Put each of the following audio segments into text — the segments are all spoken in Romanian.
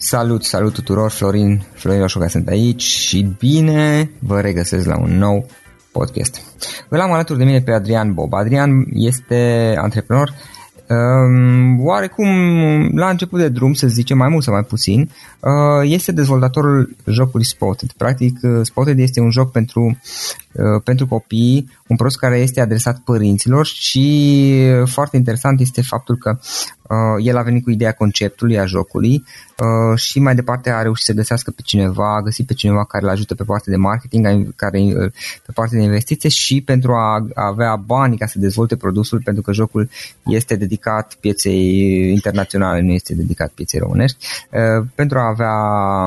Salut, salut tuturor, Florin, Florin Roșoga sunt aici și bine vă regăsesc la un nou podcast. Îl am alături de mine pe Adrian Bob. Adrian este antreprenor Um, oarecum la început de drum, să zicem mai mult sau mai puțin, uh, este dezvoltatorul jocului Spotted. Practic, uh, Spotted este un joc pentru, uh, pentru copii, un produs care este adresat părinților și foarte interesant este faptul că Uh, el a venit cu ideea conceptului a jocului uh, și mai departe a reușit să găsească pe cineva, a găsit pe cineva care îl ajută pe partea de marketing, care, uh, pe partea de investiție și pentru a avea bani ca să dezvolte produsul, pentru că jocul este dedicat pieței internaționale, nu este dedicat pieței românești, uh, pentru a avea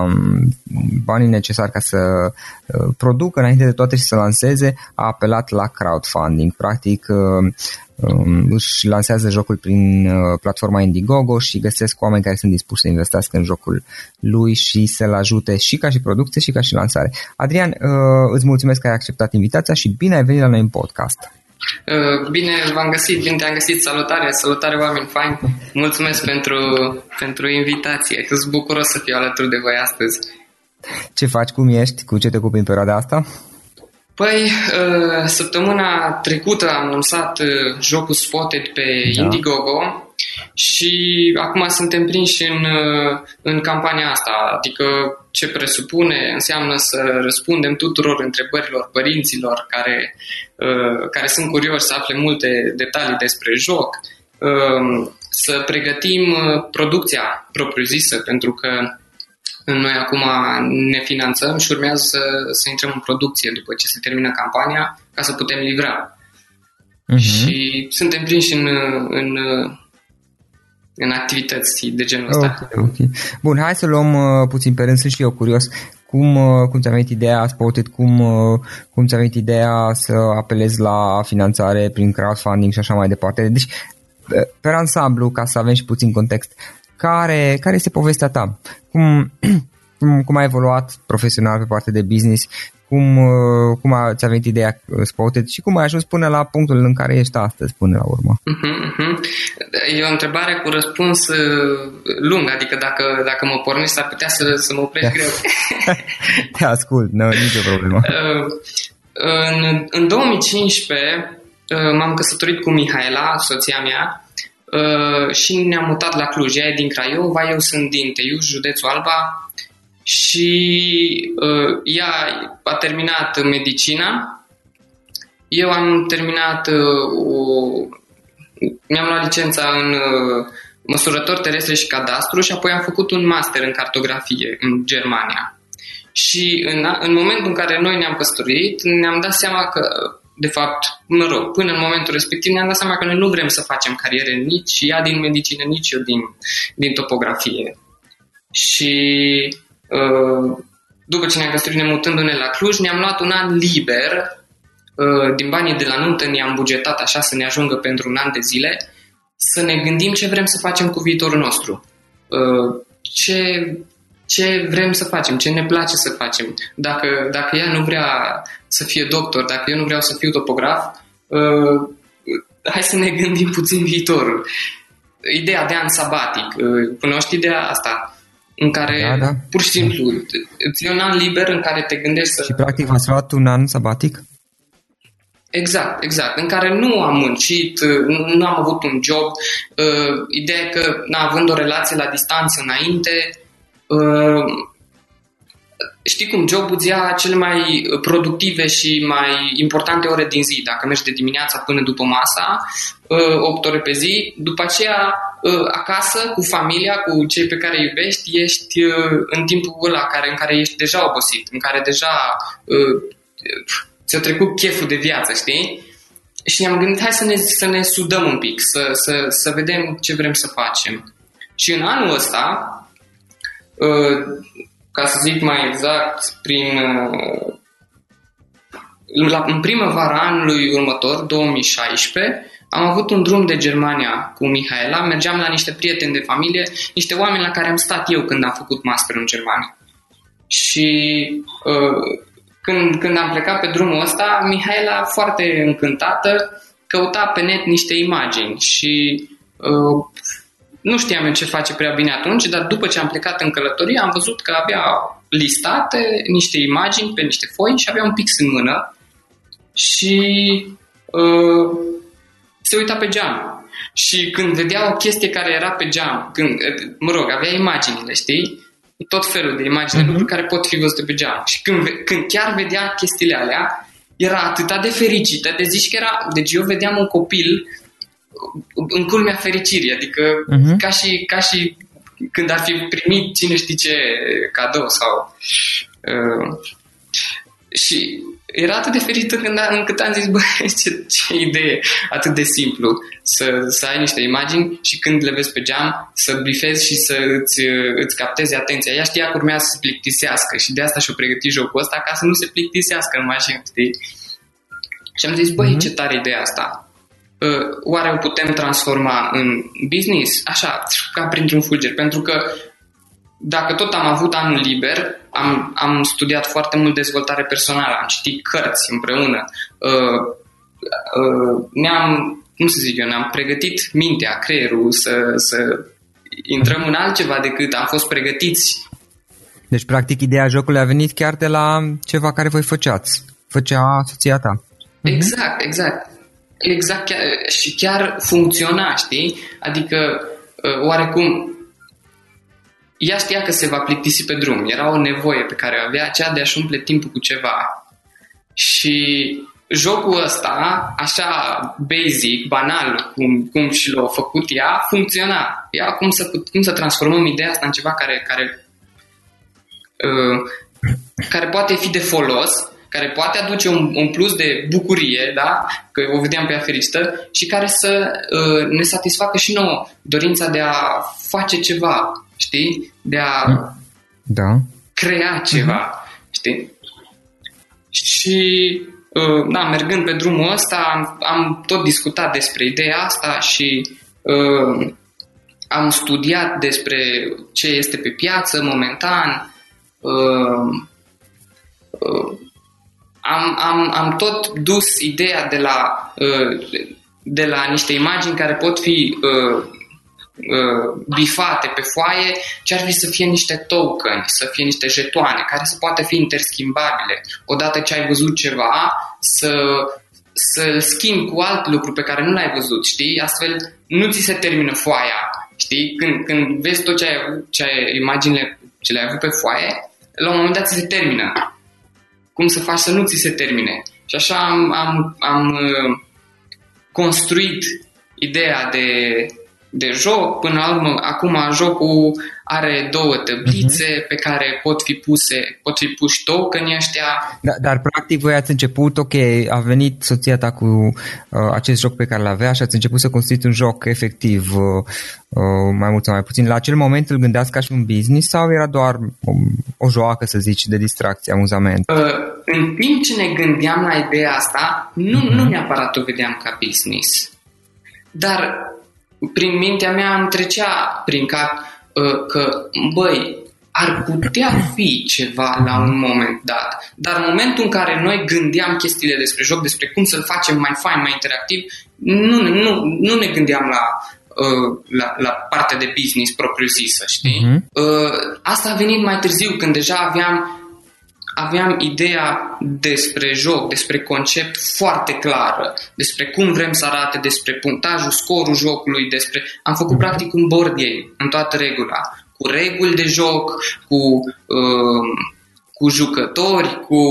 um, banii necesari ca să uh, producă înainte de toate și să lanseze, a apelat la crowdfunding. Practic, uh, um, își lansează jocul prin uh, platforma Indiegogo și găsesc oameni care sunt dispuși să investească în jocul lui și să-l ajute și ca și producție și ca și lansare. Adrian, uh, îți mulțumesc că ai acceptat invitația și bine ai venit la noi în podcast. Uh, bine v-am găsit, bine te-am găsit, salutare, salutare oameni faini, mulțumesc pentru, pentru invitație, sunt bucuros să fiu alături de voi astăzi. Ce faci, cum ești, cu ce te ocupi în perioada asta? Păi, uh, săptămâna trecută am lansat uh, jocul Spotted pe da. Indiegogo și acum suntem prinși în, uh, în campania asta, adică ce presupune înseamnă să răspundem tuturor întrebărilor părinților care, care sunt curioși să afle multe detalii despre joc, să pregătim producția propriu-zisă, pentru că noi acum ne finanțăm și urmează să, să intrăm în producție după ce se termină campania ca să putem livra. Uh-huh. Și suntem prinși în, în, în activități de genul ăsta. Okay, okay. Bun, hai să luăm uh, puțin pe rând, sunt și eu curios. Cum, uh, cum ți-a venit ideea Spotted, cum, uh, cum ți-a venit ideea să apelezi la finanțare prin crowdfunding și așa mai departe. Deci, pe ansamblu, ca să avem și puțin context, care, care este povestea ta? Cum, cum, cum ai evoluat profesional pe partea de business? Cum, uh, cum a, ți-a venit ideea uh, Spotted și cum ai ajuns până la punctul în care ești astăzi, până la urmă? Uh-huh, uh-huh. E o întrebare cu răspuns uh, lung, adică dacă, dacă mă pornești ar putea să, să mă oprești da. greu. Te ascult, nu, nicio problemă. în, în 2015 m-am căsătorit cu Mihaela, soția mea, Uh, și ne-am mutat la Cluj. Ea e din Craiova, eu sunt din Teiuș, județul Alba și uh, ea a terminat medicina. Eu am terminat uh, o... mi-am luat licența în uh, măsurător terestre și cadastru și apoi am făcut un master în cartografie în Germania. Și în, în momentul în care noi ne-am căsătorit, ne-am dat seama că de fapt, mă rog, până în momentul respectiv ne-am dat seama că noi nu vrem să facem cariere nici ea din medicină, nici eu din, din topografie. Și uh, după ce ne-am căsătorit nemutându-ne la Cluj, ne-am luat un an liber, uh, din banii de la nuntă ne-am bugetat așa să ne ajungă pentru un an de zile, să ne gândim ce vrem să facem cu viitorul nostru. Uh, ce ce vrem să facem, ce ne place să facem. Dacă, dacă ea nu vrea să fie doctor, dacă eu nu vreau să fiu topograf, uh, hai să ne gândim puțin viitorul. Ideea de an sabatic, uh, cunoști ideea asta? În care da, da. pur și simplu îți e un an liber în care te gândești să... Și practic v-ați luat un an sabatic? Exact, exact. În care nu am muncit, uh, nu am avut un job. Uh, ideea e că, na, având o relație la distanță înainte, uh, știi cum, jobul îți ia cele mai productive și mai importante ore din zi. Dacă mergi de dimineața până după masa, 8 uh, ore pe zi, după aceea uh, acasă, cu familia, cu cei pe care îi iubești, ești uh, în timpul ăla care, în care ești deja obosit, în care deja ți-a trecut cheful de viață, știi? Și ne-am gândit, hai să ne, să ne sudăm un pic, să, să, să vedem ce vrem să facem. Și în anul ăsta, ca să zic mai exact, prin la, în primăvara anului următor, 2016, am avut un drum de Germania cu Mihaela, mergeam la niște prieteni de familie, niște oameni la care am stat eu când am făcut master în Germania. Și uh, când, când am plecat pe drumul ăsta, Mihaela, foarte încântată, căuta pe net niște imagini și uh, nu știam eu ce face prea bine atunci, dar după ce am plecat în călătorie am văzut că avea listate niște imagini pe niște foi și avea un pix în mână și uh, se uita pe geam. Și când vedea o chestie care era pe geam, când, mă rog, avea imaginile, știi? Tot felul de imagini, uh-huh. lucruri care pot fi văzute pe geam. Și când, când chiar vedea chestiile alea, era atât de fericită, de zici că era, deci eu vedeam un copil în culmea fericirii, adică uh-huh. ca, și, ca și când ar fi primit cine știe ce cadou sau... Uh, și era atât de ferită când a, încât am zis, bă, ce, ce idee atât de simplu să, să ai niște imagini și când le vezi pe geam să bifezi și să îți, îți captezi atenția. Ea știa că urmează să se plictisească și de asta și-o pregătit jocul ăsta ca să nu se plictisească în mașină, știi? Și am zis, băi, mm-hmm. ce tare ideea asta. Uh, oare o putem transforma în business? Așa, ca printr-un fulger. Pentru că dacă tot am avut anul liber, am, am studiat foarte mult dezvoltare personală, am citit cărți împreună, uh, uh, ne-am, cum să zic eu, ne-am pregătit mintea, creierul să, să intrăm în altceva decât am fost pregătiți. Deci, practic, ideea jocului a venit chiar de la ceva care voi făceați, făcea soția ta. Exact, exact. Exact, chiar, și chiar funcționa, știi? Adică, uh, oarecum, ea știa că se va plictisi pe drum. Era o nevoie pe care o avea, aceea de a-și umple timpul cu ceva. Și jocul ăsta, așa basic, banal, cum, cum și l-a făcut ea, funcționa. Ea cum să, cum să transformăm ideea asta în ceva care, care, uh, care poate fi de folos, care poate aduce un, un plus de bucurie, da? că o vedeam pe ea fericită, și care să uh, ne satisfacă și nouă dorința de a face ceva, știi? De a da. crea ceva, uh-huh. știi? Și uh, da, mergând pe drumul ăsta, am, am tot discutat despre ideea asta și uh, am studiat despre ce este pe piață momentan. Uh, uh, am, am, am tot dus ideea de la, uh, de la niște imagini care pot fi uh, uh, bifate pe foaie, ce ar fi să fie niște token, să fie niște jetoane care să poată fi interschimbabile. Odată ce ai văzut ceva, să să schimbi cu alt lucru pe care nu l-ai văzut, știi? Astfel nu ți se termină foaia, știi? Când, când vezi tot ce ai avut, ce ai, imaginile ce le-ai avut pe foaie, la un moment dat ți se termină cum să faci să nu ți se termine. Și așa am, am, am uh, construit ideea de, de joc. Până la urmă, acum jocul are două tăblițe uh-huh. pe care pot fi puse, pot fi puși tokenii ăștia. Da, dar practic voi ați început, ok, a venit soția ta cu uh, acest joc pe care l-avea și ați început să construiți un joc efectiv uh, uh, mai mult sau mai puțin. La acel moment îl gândeați ca și un business sau era doar o, o joacă, să zici, de distracție, amuzament? Uh, în timp ce ne gândeam la ideea asta, nu, uh-huh. nu neapărat o vedeam ca business. Dar prin mintea mea îmi trecea prin cap Uh, că, băi, ar putea fi ceva la un moment dat. Dar în momentul în care noi gândeam chestiile despre joc, despre cum să-l facem mai fain, mai interactiv, nu, nu, nu ne gândeam la, uh, la, la partea de business propriu-zisă, știi? Uh-huh. Asta a venit mai târziu, când deja aveam aveam ideea despre joc, despre concept foarte clară, despre cum vrem să arate, despre punctajul, scorul jocului, despre... Am făcut practic un board game în toată regula, cu reguli de joc, cu, uh, cu jucători, cu,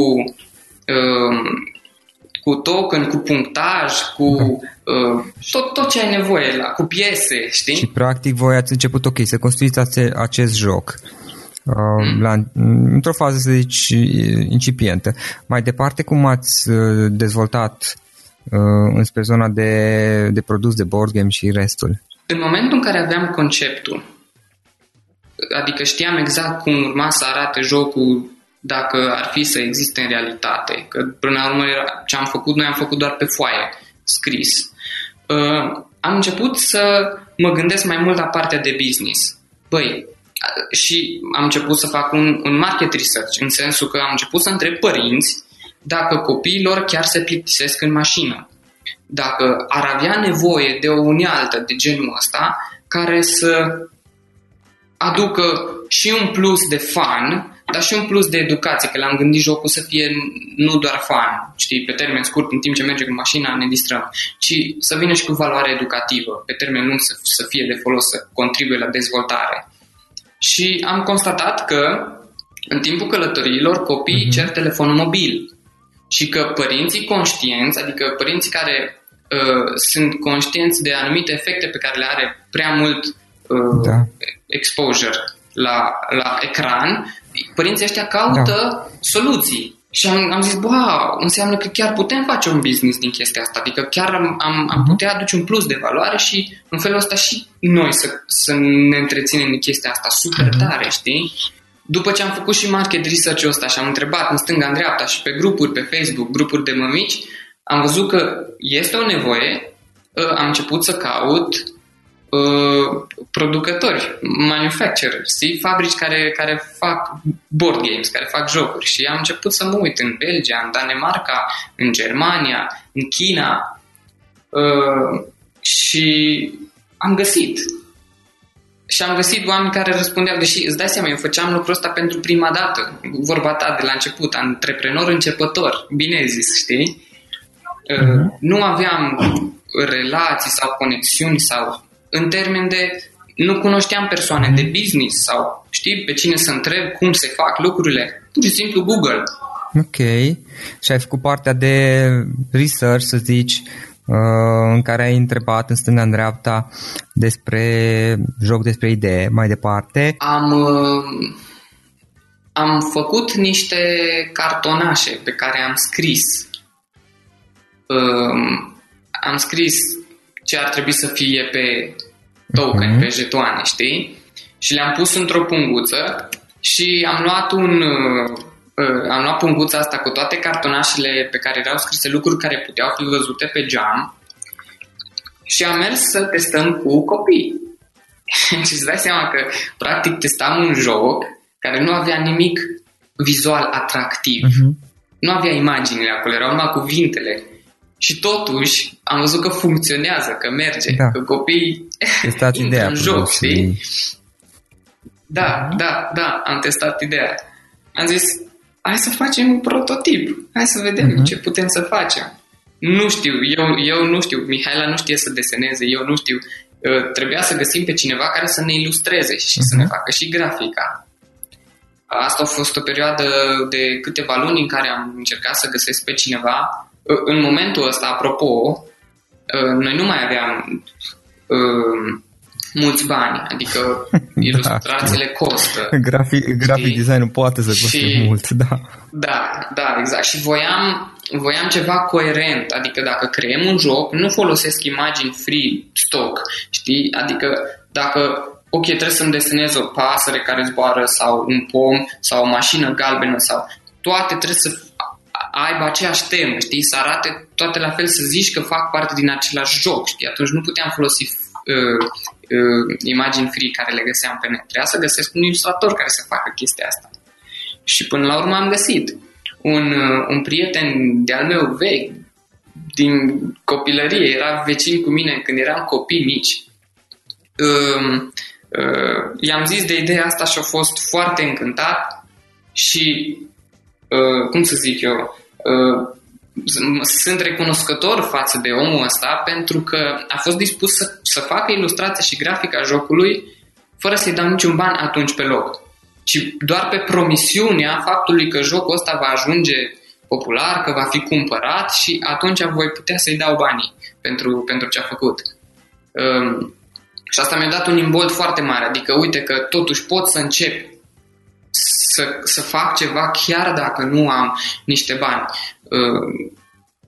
uh, cu token, cu punctaj, cu uh, tot, tot ce ai nevoie, la, cu piese, știi? Și practic voi ați început, ok, să construiți acest joc. Uh, la, într-o fază, să zici, incipientă. Mai departe, cum ați uh, dezvoltat uh, înspre zona de, de produs de board game și restul? În momentul în care aveam conceptul, adică știam exact cum urma să arate jocul dacă ar fi să existe în realitate, că până la urmă ce am făcut, noi am făcut doar pe foaie, scris. Uh, am început să mă gândesc mai mult la partea de business. Băi, și am început să fac un, un market research, în sensul că am început să întreb părinți dacă copiilor chiar se plictisesc în mașină. Dacă ar avea nevoie de o unealtă de genul ăsta care să aducă și un plus de fan, dar și un plus de educație, că l-am gândit jocul să fie nu doar fan, știi, pe termen scurt, în timp ce merge cu mașina, ne distrăm, ci să vină și cu valoare educativă, pe termen lung să, să fie de folos, să contribuie la dezvoltare. Și am constatat că în timpul călătoriilor copiii uh-huh. cer telefonul mobil și că părinții conștienți, adică părinții care uh, sunt conștienți de anumite efecte pe care le are prea mult uh, da. exposure la, la ecran, părinții ăștia caută da. soluții. Și am, am zis, wow, înseamnă că chiar putem face un business din chestia asta. Adică chiar am, am, am mhm. putea aduce un plus de valoare și în felul ăsta și noi să, să ne întreținem în chestia asta super uh-huh. tare, știi? După ce am făcut și market research-ul ăsta și am întrebat în stânga, în dreapta și pe grupuri pe Facebook, grupuri de mămici, am văzut că este o nevoie, ă, am început să caut uh, producători, manufacturers, știi? fabrici care, care fac board games, care fac jocuri și am început să mă uit în Belgia, în Danemarca, în Germania, în China uh, și am găsit și am găsit oameni care răspundeau, deși îți dai seama, eu făceam lucrul ăsta pentru prima dată, vorba ta de la început, antreprenor începător, bine zis, știi? Uh-huh. Nu aveam relații sau conexiuni sau în termen de nu cunoșteam persoane uh-huh. de business sau știi pe cine să întreb cum se fac lucrurile, pur și simplu Google. Ok. Și ai făcut partea de research, să zici, Uh, în care ai întrebat în stânga, în dreapta despre joc, despre idee, mai departe. Am, uh, am făcut niște cartonașe pe care am scris. Um, am scris ce ar trebui să fie pe token, uh-huh. pe jetoane, știi? Și le-am pus într-o punguță și am luat un uh, uh, am luat punguța asta cu toate cartonașele pe care erau scrise lucruri care puteau fi văzute pe geam și am mers să testăm cu copii. și îți dai seama că practic testam un joc care nu avea nimic vizual atractiv. Uh-huh. Nu avea imaginile acolo, erau numai cuvintele. Și totuși am văzut că funcționează, că merge, da. că copiii Testat ideea în joc, știi? Da, da, da, am testat ideea. Am zis, hai să facem un prototip, hai să vedem uh-huh. ce putem să facem. Nu știu, eu, eu nu știu, Mihaela nu știe să deseneze, eu nu știu. Uh, trebuia să găsim pe cineva care să ne ilustreze și uh-huh. să ne mhm. facă și grafica. Asta a fost o perioadă de câteva luni în care am încercat să găsesc pe cineva. Uh, în momentul ăsta, apropo, uh, noi nu mai aveam mulți bani, adică ilustrațiile da. costă. Grafic, grafic design poate să coste și, mult, da. Da, da, exact. Și voiam, voiam ceva coerent, adică dacă creăm un joc, nu folosesc imagini free stock, știi? Adică dacă ok, trebuie să-mi desenez o pasăre care zboară sau un pom sau o mașină galbenă sau toate trebuie să aibă aceeași temă, știi, să arate toate la fel, să zici că fac parte din același joc, știi, atunci nu puteam folosi uh, uh, imagini free care le găseam pe net. Trebuia să găsesc un ilustrator care să facă chestia asta. Și până la urmă am găsit un, uh, un prieten de-al meu vechi, din copilărie, era vecin cu mine când eram copii mici. Uh, uh, i-am zis de ideea asta și a fost foarte încântat și, uh, cum să zic eu, uh, sunt recunoscător față de omul ăsta pentru că a fost dispus să, să facă ilustrația și grafica jocului fără să-i dau niciun ban atunci pe loc, ci doar pe promisiunea faptului că jocul ăsta va ajunge popular, că va fi cumpărat și atunci voi putea să-i dau banii pentru, pentru ce a făcut. Um, și asta mi-a dat un imbold foarte mare, adică uite că totuși pot să încep să, să fac ceva chiar dacă nu am niște bani. Uh,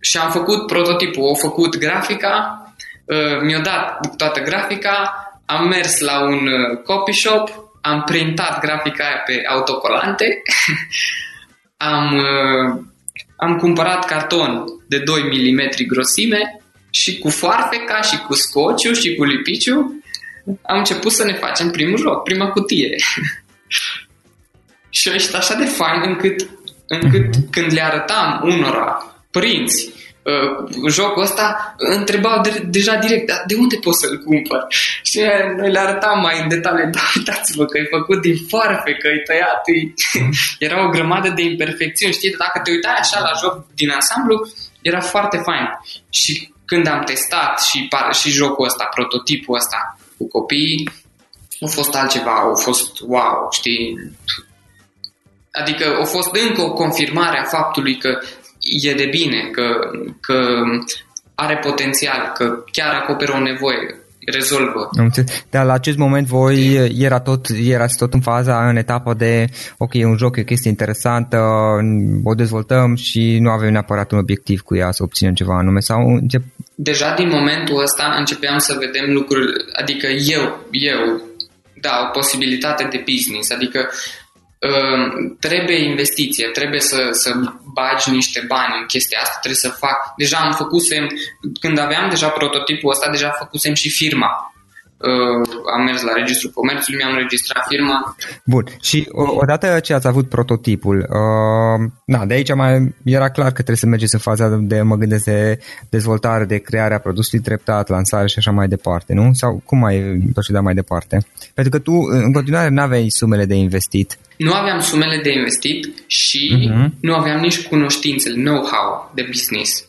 și am făcut prototipul, au făcut grafica, uh, mi-a dat toată grafica, am mers la un uh, copy shop, am printat grafica aia pe autocolante, am, am cumpărat carton de 2 mm grosime și cu foarfeca și cu scociu și cu lipiciu am început să ne facem primul joc, prima cutie. și a așa de fain încât încât mm-hmm. când le arătam unora părinți uh, jocul ăsta, întrebau de, deja direct, dar de unde pot să-l cumpăr? Și noi le arătam mai în detaliu, da, uitați-vă că e făcut din farfe, că e tăiat, e... era o grămadă de imperfecțiuni, știi, dacă te uitai așa la joc din ansamblu, era foarte fain. Și când am testat și, și jocul ăsta, prototipul ăsta cu copiii, a fost altceva, a fost wow, știi? Adică a fost încă o confirmare a faptului că e de bine, că, că are potențial, că chiar acoperă o nevoie, rezolvă. Dar la acest moment voi era tot, erați tot în faza, în etapa de ok, e un joc, e o chestie interesantă, o dezvoltăm și nu avem neapărat un obiectiv cu ea să obținem ceva anume sau încep... Deja din momentul ăsta începeam să vedem lucruri, adică eu, eu, da, o posibilitate de business, adică Ehm, trebuie investiție, trebuie să, să bagi niște bani în chestia asta, trebuie să fac. Deja am făcusem, când aveam deja prototipul ăsta, deja făcusem și firma uh, am mers la Registrul Comerțului, mi-am registrat firma. Bun, și odată ce ați avut prototipul, uh, na, de aici mai era clar că trebuie să mergeți în faza de, mă gândesc, de dezvoltare, de crearea produsului treptat, lansare și așa mai departe, nu? Sau cum mai proceda mai departe? Pentru că tu în continuare nu aveai sumele de investit. Nu aveam sumele de investit și uh-huh. nu aveam nici cunoștințele, know-how de business.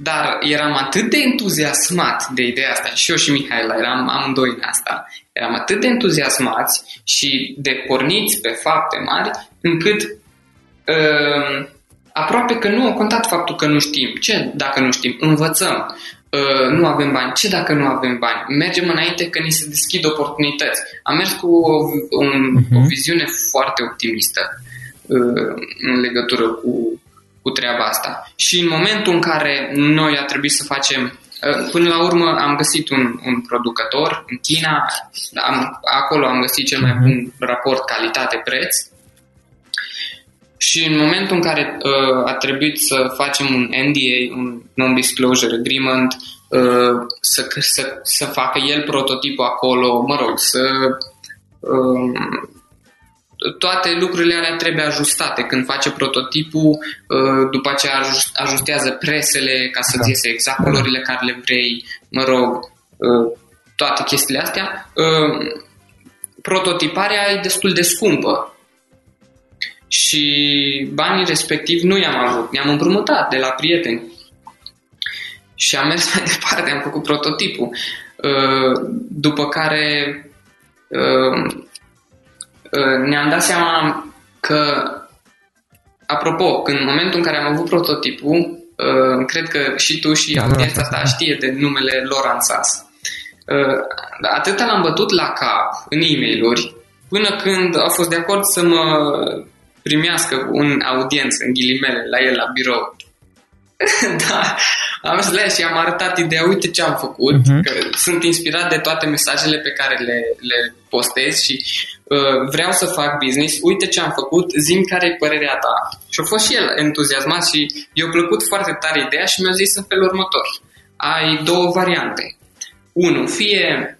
Dar eram atât de entuziasmat de ideea asta, și eu și Mihaela eram amândoi în asta, eram atât de entuziasmați și de porniți pe fapte mari, încât uh, aproape că nu a contat faptul că nu știm. Ce dacă nu știm? Învățăm. Uh, nu avem bani. Ce dacă nu avem bani? Mergem înainte că ni se deschid oportunități. Am mers cu o, un, uh-huh. o viziune foarte optimistă uh, în legătură cu cu treaba asta. Și în momentul în care noi a trebuit să facem uh, Până la urmă am găsit un, un producător în China, am, acolo am găsit cel mai mhm. bun raport calitate-preț și în momentul în care uh, a trebuit să facem un NDA, un Non-Disclosure Agreement, uh, să, să, să facă el prototipul acolo, mă rog, să uh, toate lucrurile alea trebuie ajustate. Când face prototipul, uh, după aceea ajustează presele ca să-ți da. iese exact culorile care le vrei, mă rog, uh, toate chestiile astea. Uh, prototiparea e destul de scumpă și banii respectiv nu i-am avut, ne-am împrumutat de la prieteni și am mers mai departe, am făcut prototipul. După care Uh, ne-am dat seama că, apropo, în momentul în care am avut prototipul, uh, cred că și tu și da, audiența asta știe de numele Laurent Sass. Uh, atâta l-am bătut la cap în e mail până când a fost de acord să mă primească un audiență, în ghilimele, la el la birou. da, am mers la și am arătat ideea, uite ce am făcut, uh-huh. că sunt inspirat de toate mesajele pe care le, le postez și uh, vreau să fac business, uite ce am făcut, zim care e părerea ta. Și a fost și el entuziasmat și i-a plăcut foarte tare ideea și mi-a zis în felul următor. Ai două variante. Unu, fie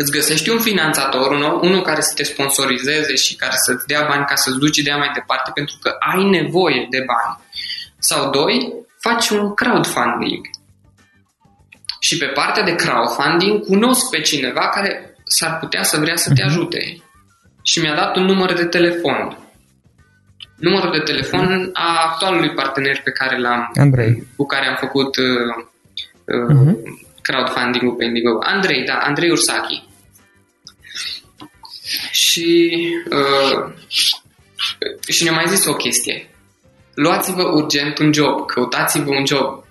îți găsești un finanțator, unul, unul care să te sponsorizeze și care să-ți dea bani ca să-ți duci ideea mai departe pentru că ai nevoie de bani. Sau doi, faci un crowdfunding. Și pe partea de crowdfunding cunosc pe cineva care s-ar putea să vrea să te mhm. ajute. Și mi-a dat un număr de telefon. Numărul de telefon a actualului partener pe care l-am, Andrei. cu care am făcut uh, uh, uh-huh. crowdfunding-ul pe Indigo. Andrei, da, Andrei Ursachi. Și, uh, și ne-a mai zis o chestie luați-vă urgent un job, căutați-vă un job.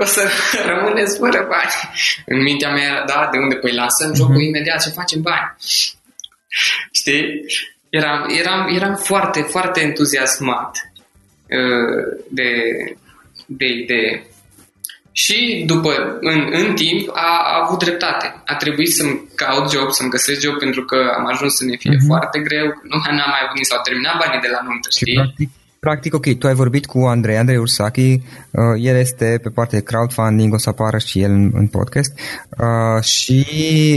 o să rămâneți fără bani. În mintea mea era, da, de unde? Păi lasă jocul uh-huh. imediat și facem bani. Știi? Eram, eram, eram foarte, foarte entuziasmat uh, de, de idee. Și după, în, în timp, a, a avut dreptate. A trebuit să-mi caut job, să-mi găsesc job, pentru că am ajuns să ne fie uh-huh. foarte greu, nu am mai avut, s-au terminat banii de la nuntă, știi? Și practic, Practic, ok, tu ai vorbit cu Andrei, Andrei Ursaki, uh, el este pe partea de crowdfunding, o să apară și el în, în podcast uh, și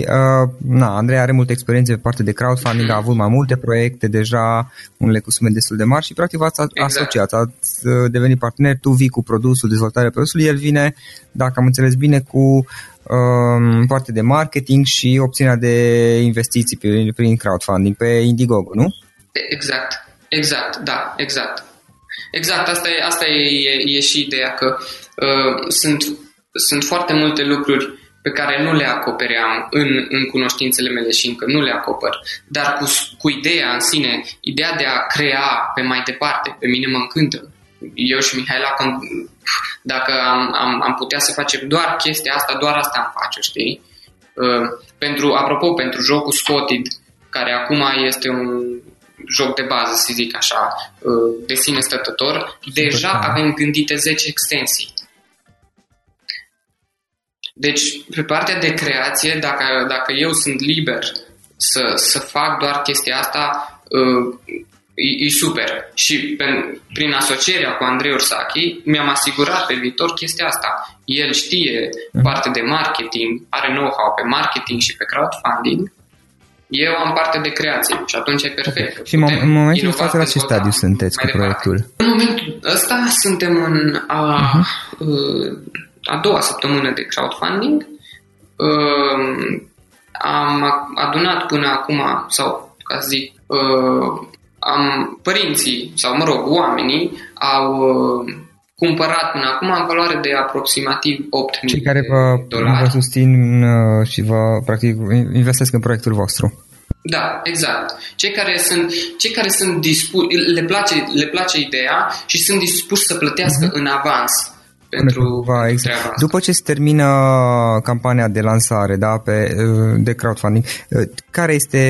uh, na, Andrei are multe experiențe pe partea de crowdfunding, a avut mai multe proiecte deja, unele cu sume destul de mari și practic v-ați exact. asociat, ați uh, devenit partener, tu vii cu produsul, dezvoltarea produsului, el vine, dacă am înțeles bine, cu um, parte de marketing și opțiunea de investiții prin, prin crowdfunding pe Indiegogo, nu? Exact, exact, da, exact. Exact, asta e, asta e, e, e și ideea, că uh, sunt, sunt foarte multe lucruri pe care nu le acopeream în, în cunoștințele mele și încă nu le acopăr, dar cu, cu ideea în sine, ideea de a crea pe mai departe, pe mine mă încântă. Eu și Mihaela, dacă am, am, am putea să facem doar chestia asta, doar asta am face, știi? Uh, pentru, apropo, pentru jocul Spotted, care acum este un joc de bază, să zic așa, uh, de sine stătător, deja avem gândite 10 extensii. Deci, pe partea de creație, dacă, dacă eu sunt liber să, să fac doar chestia asta, uh, e, e super. Și pe, prin asocierea cu Andrei Ursachi mi-am asigurat pe viitor chestia asta. El știe mhm. parte de marketing, are know-how pe marketing și pe crowdfunding eu am parte de creație și atunci e perfect. Okay. Și în momentul de față la ce stadiu sunteți cu proiectul? În momentul ăsta suntem în a, uh-huh. a doua săptămână de crowdfunding. Uh, am adunat până acum, sau ca să zic, uh, am, părinții, sau mă rog, oamenii au uh, cumpărat până acum în valoare de aproximativ 8.000 Cei care vă, dolari. vă susțin uh, și vă practic investesc în proiectul vostru. Da, exact. Cei care sunt, cei care sunt dispuși, le place, le place ideea și sunt dispuși să plătească uh-huh. în avans pentru Va, exact. După ce se termină campania de lansare da, pe, uh, de crowdfunding, care, este,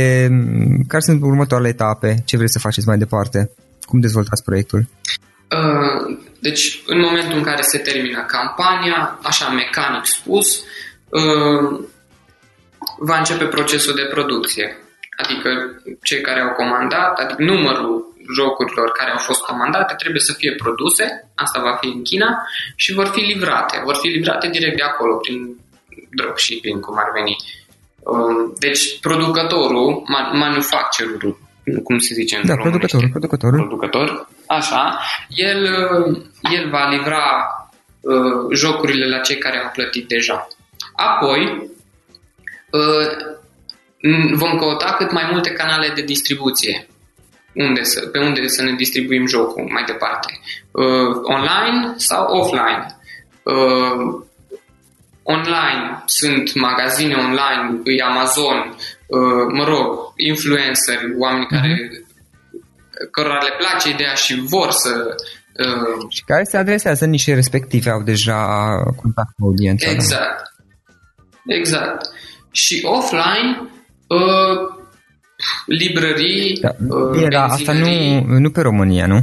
care sunt următoarele etape? Ce vreți să faceți mai departe? Cum dezvoltați proiectul? Uh, deci, în momentul în care se termină campania, așa mecanic spus, uh, va începe procesul de producție. Adică cei care au comandat, adică numărul jocurilor care au fost comandate trebuie să fie produse, asta va fi în China, și vor fi livrate. Vor fi livrate direct de acolo, prin dropshipping, cum ar veni. Uh, deci, producătorul, manufacturerul, cum se zice în Da, producătorul, producătorul. Producător, așa, el, el va livra uh, jocurile la cei care au plătit deja. Apoi, uh, vom căuta cât mai multe canale de distribuție unde să, pe unde să ne distribuim jocul mai departe. Uh, online sau offline. Uh, online sunt magazine online, e Amazon, uh, mă rog, influenceri, oameni uh-huh. care cărora le place ideea și vor să uh, și care se adresează niște respective, au deja contact cu audiența. Da? Exact. Da? Exact. Și offline uh, librării, da. uh, Era, asta nu, nu pe România, nu?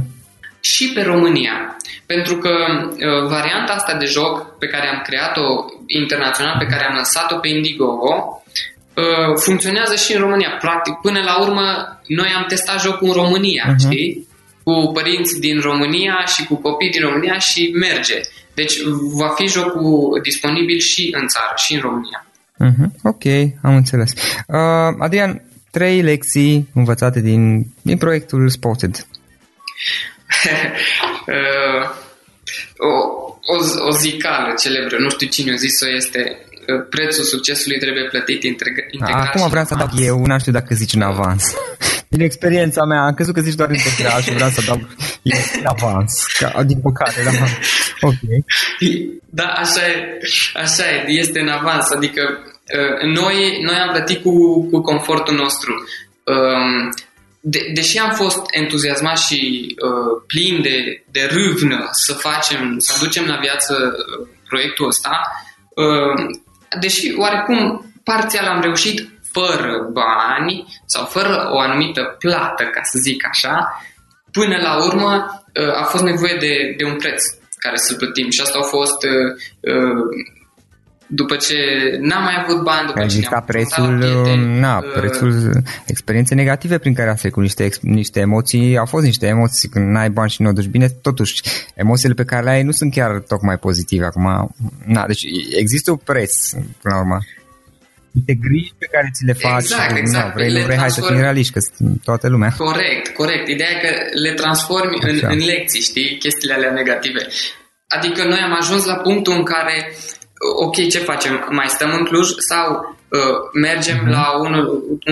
Și pe România. Pentru că uh, varianta asta de joc pe care am creat-o internațional, pe care am lăsat-o pe Indiegogo, uh, funcționează și în România. Practic, până la urmă, noi am testat jocul în România, uh-huh. știi? Cu părinți din România și cu copii din România și merge. Deci va fi jocul disponibil și în țară, și în România. Uh-huh. Ok, am înțeles. Uh, Adrian, trei lecții învățate din, din proiectul Spotted. uh, o, o, o zicală celebră, nu știu cine a zis-o, este uh, prețul succesului trebuie plătit integral. Acum vreau să dau eu, nu știu dacă zici în avans. Din experiența mea, am crezut că zici doar integral și vreau să dau în avans. Ca, din păcate, da. Ok. Da, așa e, așa e, este în avans, adică uh, noi, noi am plătit cu, cu confortul nostru. Um, de, deși am fost entuziasmat și uh, plin de, de râvnă să facem, să aducem la viață uh, proiectul ăsta, uh, deși oarecum parțial am reușit fără bani sau fără o anumită plată, ca să zic așa, până la urmă uh, a fost nevoie de, de un preț care să plătim. Și asta a fost uh, uh, după ce n-am mai avut bani, după Exista ce ne-am prețul, prieteni, na, uh, prețul experiențe negative prin care a trecut niște, ex- niște emoții, au fost niște emoții când n-ai bani și nu o duci bine, totuși emoțiile pe care le ai nu sunt chiar tocmai pozitive acum. Na, deci există un preț până la urmă. Niște griji pe care ți le faci, Exact, exact. na, vrei, nu Le vrei, hai să transform- fim realiști, că sunt toată lumea. Corect, corect. Ideea e că le transformi în, Așa. în lecții, știi, chestiile alea negative. Adică noi am ajuns la punctul în care, ok, ce facem? Mai stăm în Cluj sau uh, mergem Mhm. la unul,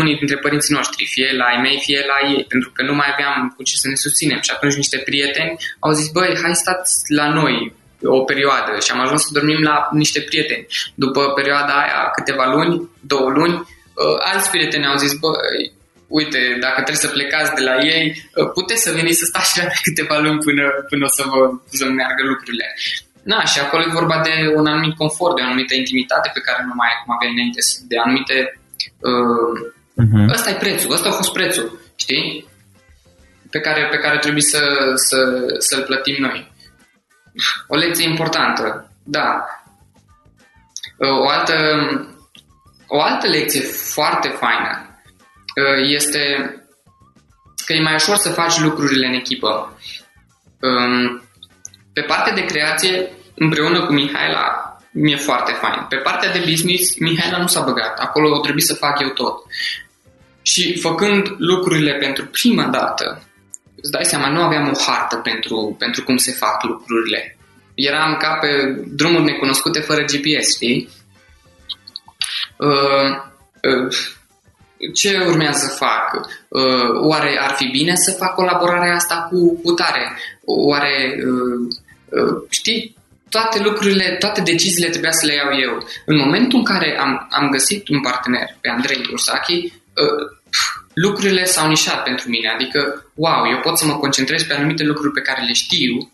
unii dintre părinții noștri, fie la ai mei, fie la ei, pentru că nu mai aveam cu ce să ne susținem. Și atunci niște prieteni au zis, băi, hai stați la noi o perioadă și am ajuns să dormim la niște prieteni. După perioada aia, câteva luni, două luni, uh, alți prieteni au zis, băi, uite, dacă trebuie să plecați de la ei, uh, puteți să veniți să stați și la noi câteva luni până, până o să vă să meargă lucrurile. Na, și acolo e vorba de un anumit confort, de o anumită intimitate pe care nu mai ai cum aveai înainte, de anumite... Uh, Uh-huh. ăsta e prețul, ăsta a fost prețul, știi? Pe care, pe care trebuie să, să, să-l plătim noi. O lecție importantă, da. O altă, o altă lecție foarte faină uh, este că e mai ușor să faci lucrurile în echipă. Um, Pe partea de creație, împreună cu Mihaela, mi-e foarte fain. Pe partea de business, Mihaela nu s-a băgat. Acolo trebuie să fac eu tot. Și făcând lucrurile pentru prima dată, îți dai seama, nu aveam o hartă pentru, pentru cum se fac lucrurile. Eram ca pe drumuri necunoscute fără GPS, știi? Uh, uh, ce urmează să fac? Uh, oare ar fi bine să fac colaborarea asta cu, cu tare? Oare, uh, uh, știi, toate lucrurile, toate deciziile trebuia să le iau eu. În momentul în care am, am găsit un partener, pe Andrei Ursachi, uh, lucrurile s-au nișat pentru mine. Adică, wow, eu pot să mă concentrez pe anumite lucruri pe care le știu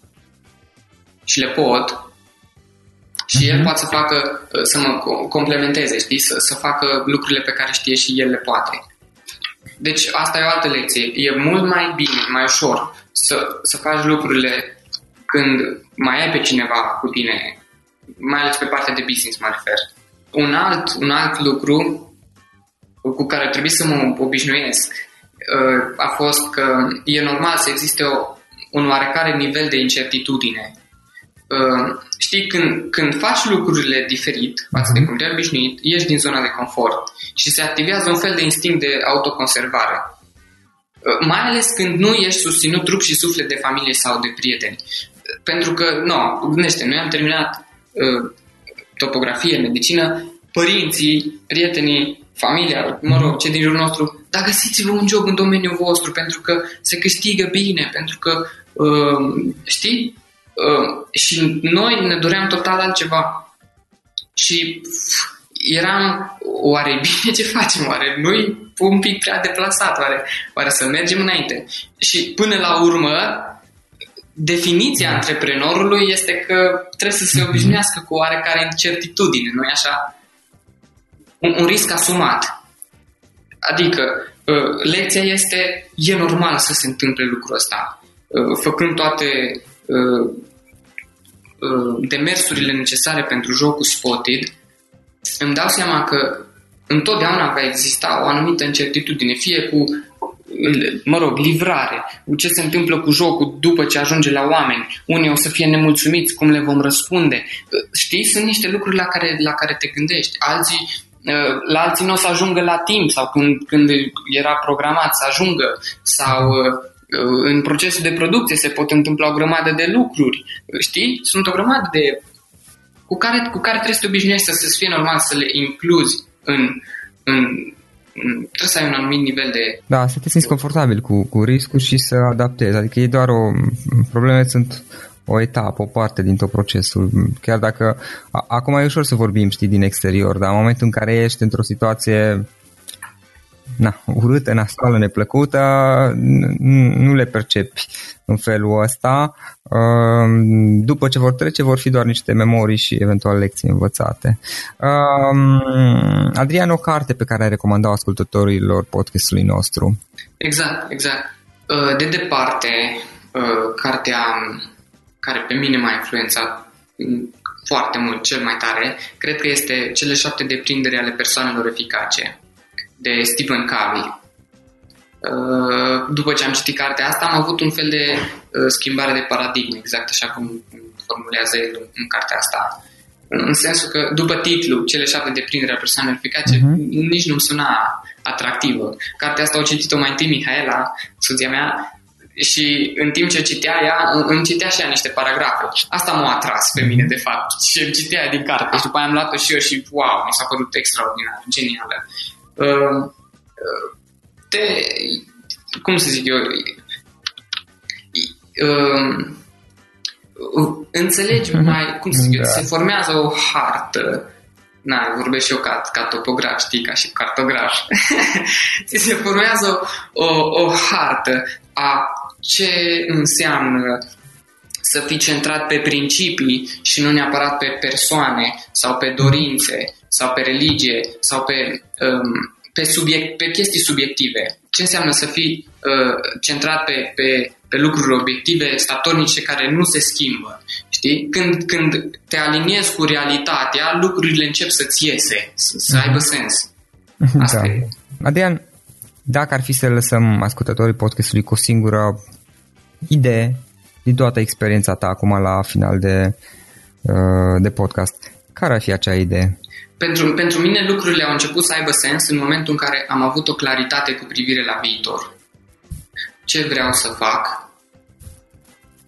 și le pot și el poate să facă, să mă complementeze, știi, să, să facă lucrurile pe care știe și el le poate. Deci asta e o altă lecție. E mult mai bine, mai ușor să, să faci lucrurile când mai ai pe cineva cu tine, mai ales pe partea de business mă refer. Un alt, un alt lucru cu care trebuie să mă obișnuiesc a fost că e normal să existe o, un oarecare nivel de incertitudine Uh, știi, când, când faci lucrurile diferit față de cum te-ai obișnuit, ieși din zona de confort și se activează un fel de instinct de autoconservare. Uh, mai ales când nu ești susținut trup și suflet de familie sau de prieteni. Uh, pentru că, nu, gândește, noi am terminat uh, topografie, medicină, părinții, prietenii, familia, mă rog, cei din jurul nostru, dar găsiți-vă un job în domeniul vostru pentru că se câștigă bine, pentru că, uh, știi, Uh, și noi ne doream total altceva. Și eram, oare e bine ce facem? Oare nu-i un pic prea deplasat? Oare, oare să mergem înainte? Și până la urmă, definiția antreprenorului este că trebuie să se obișnuiască cu oarecare incertitudine, nu-i așa? Un, un risc asumat. Adică, uh, lecția este, e normal să se întâmple lucrul ăsta. Uh, făcând toate demersurile necesare pentru jocul Spotted, îmi dau seama că întotdeauna va exista o anumită incertitudine, fie cu, mă rog, livrare, cu ce se întâmplă cu jocul după ce ajunge la oameni. Unii o să fie nemulțumiți, cum le vom răspunde. Știi, sunt niște lucruri la care, la care te gândești. Alții, la alții nu o să ajungă la timp sau când, când era programat să ajungă sau în procesul de producție se pot întâmpla o grămadă de lucruri, știi? Sunt o grămadă de... cu care, cu care trebuie să te obișnuiești să fie normal să le incluzi în, în, în... trebuie să ai un anumit nivel de... Da, să te simți confortabil cu, cu riscul și să adaptezi. Adică e doar o... Probleme sunt o etapă, o parte din tot procesul. Chiar dacă... A, acum e ușor să vorbim, știi, din exterior, dar în momentul în care ești într-o situație na, urâtă, nasoală, neplăcută, nu le percepi în felul ăsta. După ce vor trece, vor fi doar niște memorii și eventual lecții învățate. Adrian, o carte pe care ai recomandat ascultătorilor podcastului nostru. Exact, exact. De departe, cartea care pe mine m-a influențat foarte mult, cel mai tare, cred că este Cele șapte deprindere ale persoanelor eficace de Stephen Covey. Uh, după ce am citit cartea asta, am avut un fel de uh, schimbare de paradigmă, exact așa cum formulează el în cartea asta. În sensul că, după titlu, Cele șapte deprindere ale persoanelor eficace, uh-huh. nici nu suna atractivă. Cartea asta o citit-o mai întâi Mihaela, soția mea, și în timp ce citea ea, îmi citea și ea niște paragrafe. Asta m-a atras pe mine, de fapt. Și îmi citea ea din carte și după aia am luat-o și eu și wow, mi s-a părut extraordinar, genială. Uh, uh, te, cum să zic eu, uh, înțelegi mhm. mai, cum să zic eu, da. se formează o hartă na, vorbesc și eu ca, ca topograf, știi, ca și cartograf. se formează o, o hartă a ce înseamnă să fii centrat pe principii și nu neapărat pe persoane sau pe dorințe sau pe religie sau pe, um, pe, subiect, pe chestii subiective. Ce înseamnă să fii uh, centrat pe, pe, pe lucruri obiective, statornice, care nu se schimbă. Știi? Când, când te aliniezi cu realitatea, lucrurile încep să-ți iese, să, să aibă sens. Asta da. e. Adrian, dacă ar fi să lăsăm ascultătorii podcastului cu o singură idee din toată experiența ta acum la final de, uh, de podcast, care ar fi acea idee? Pentru, pentru mine lucrurile au început să aibă sens în momentul în care am avut o claritate cu privire la viitor. Ce vreau să fac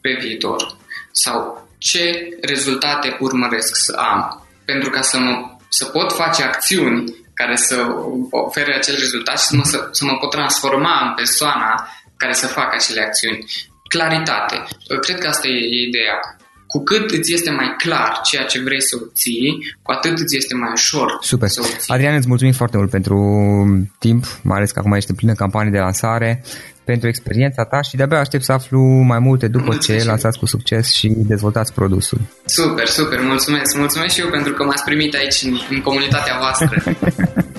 pe viitor? Sau ce rezultate urmăresc să am? Pentru ca să, mă, să pot face acțiuni care să ofere acel rezultat și să mă, să, să mă pot transforma în persoana care să facă acele acțiuni. Claritate. Cred că asta e ideea. Cu cât îți este mai clar ceea ce vrei să obții, cu atât îți este mai ușor Super. să obții. Adrian, îți mulțumim foarte mult pentru timp, mai ales că acum ești în plină campanie de lansare, pentru experiența ta și de-abia aștept să aflu mai multe după mulțumesc ce lansați cu succes și dezvoltați produsul. Super, super, mulțumesc. Mulțumesc și eu pentru că m-ați primit aici în, în comunitatea voastră.